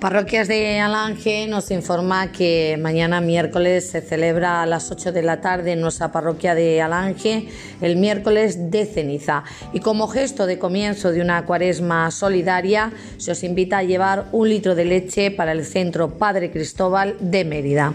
Parroquias de Alange nos informa que mañana miércoles se celebra a las 8 de la tarde en nuestra parroquia de Alange el miércoles de ceniza y como gesto de comienzo de una cuaresma solidaria se os invita a llevar un litro de leche para el centro Padre Cristóbal de Mérida.